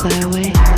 fly away.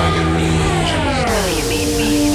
How you mean me?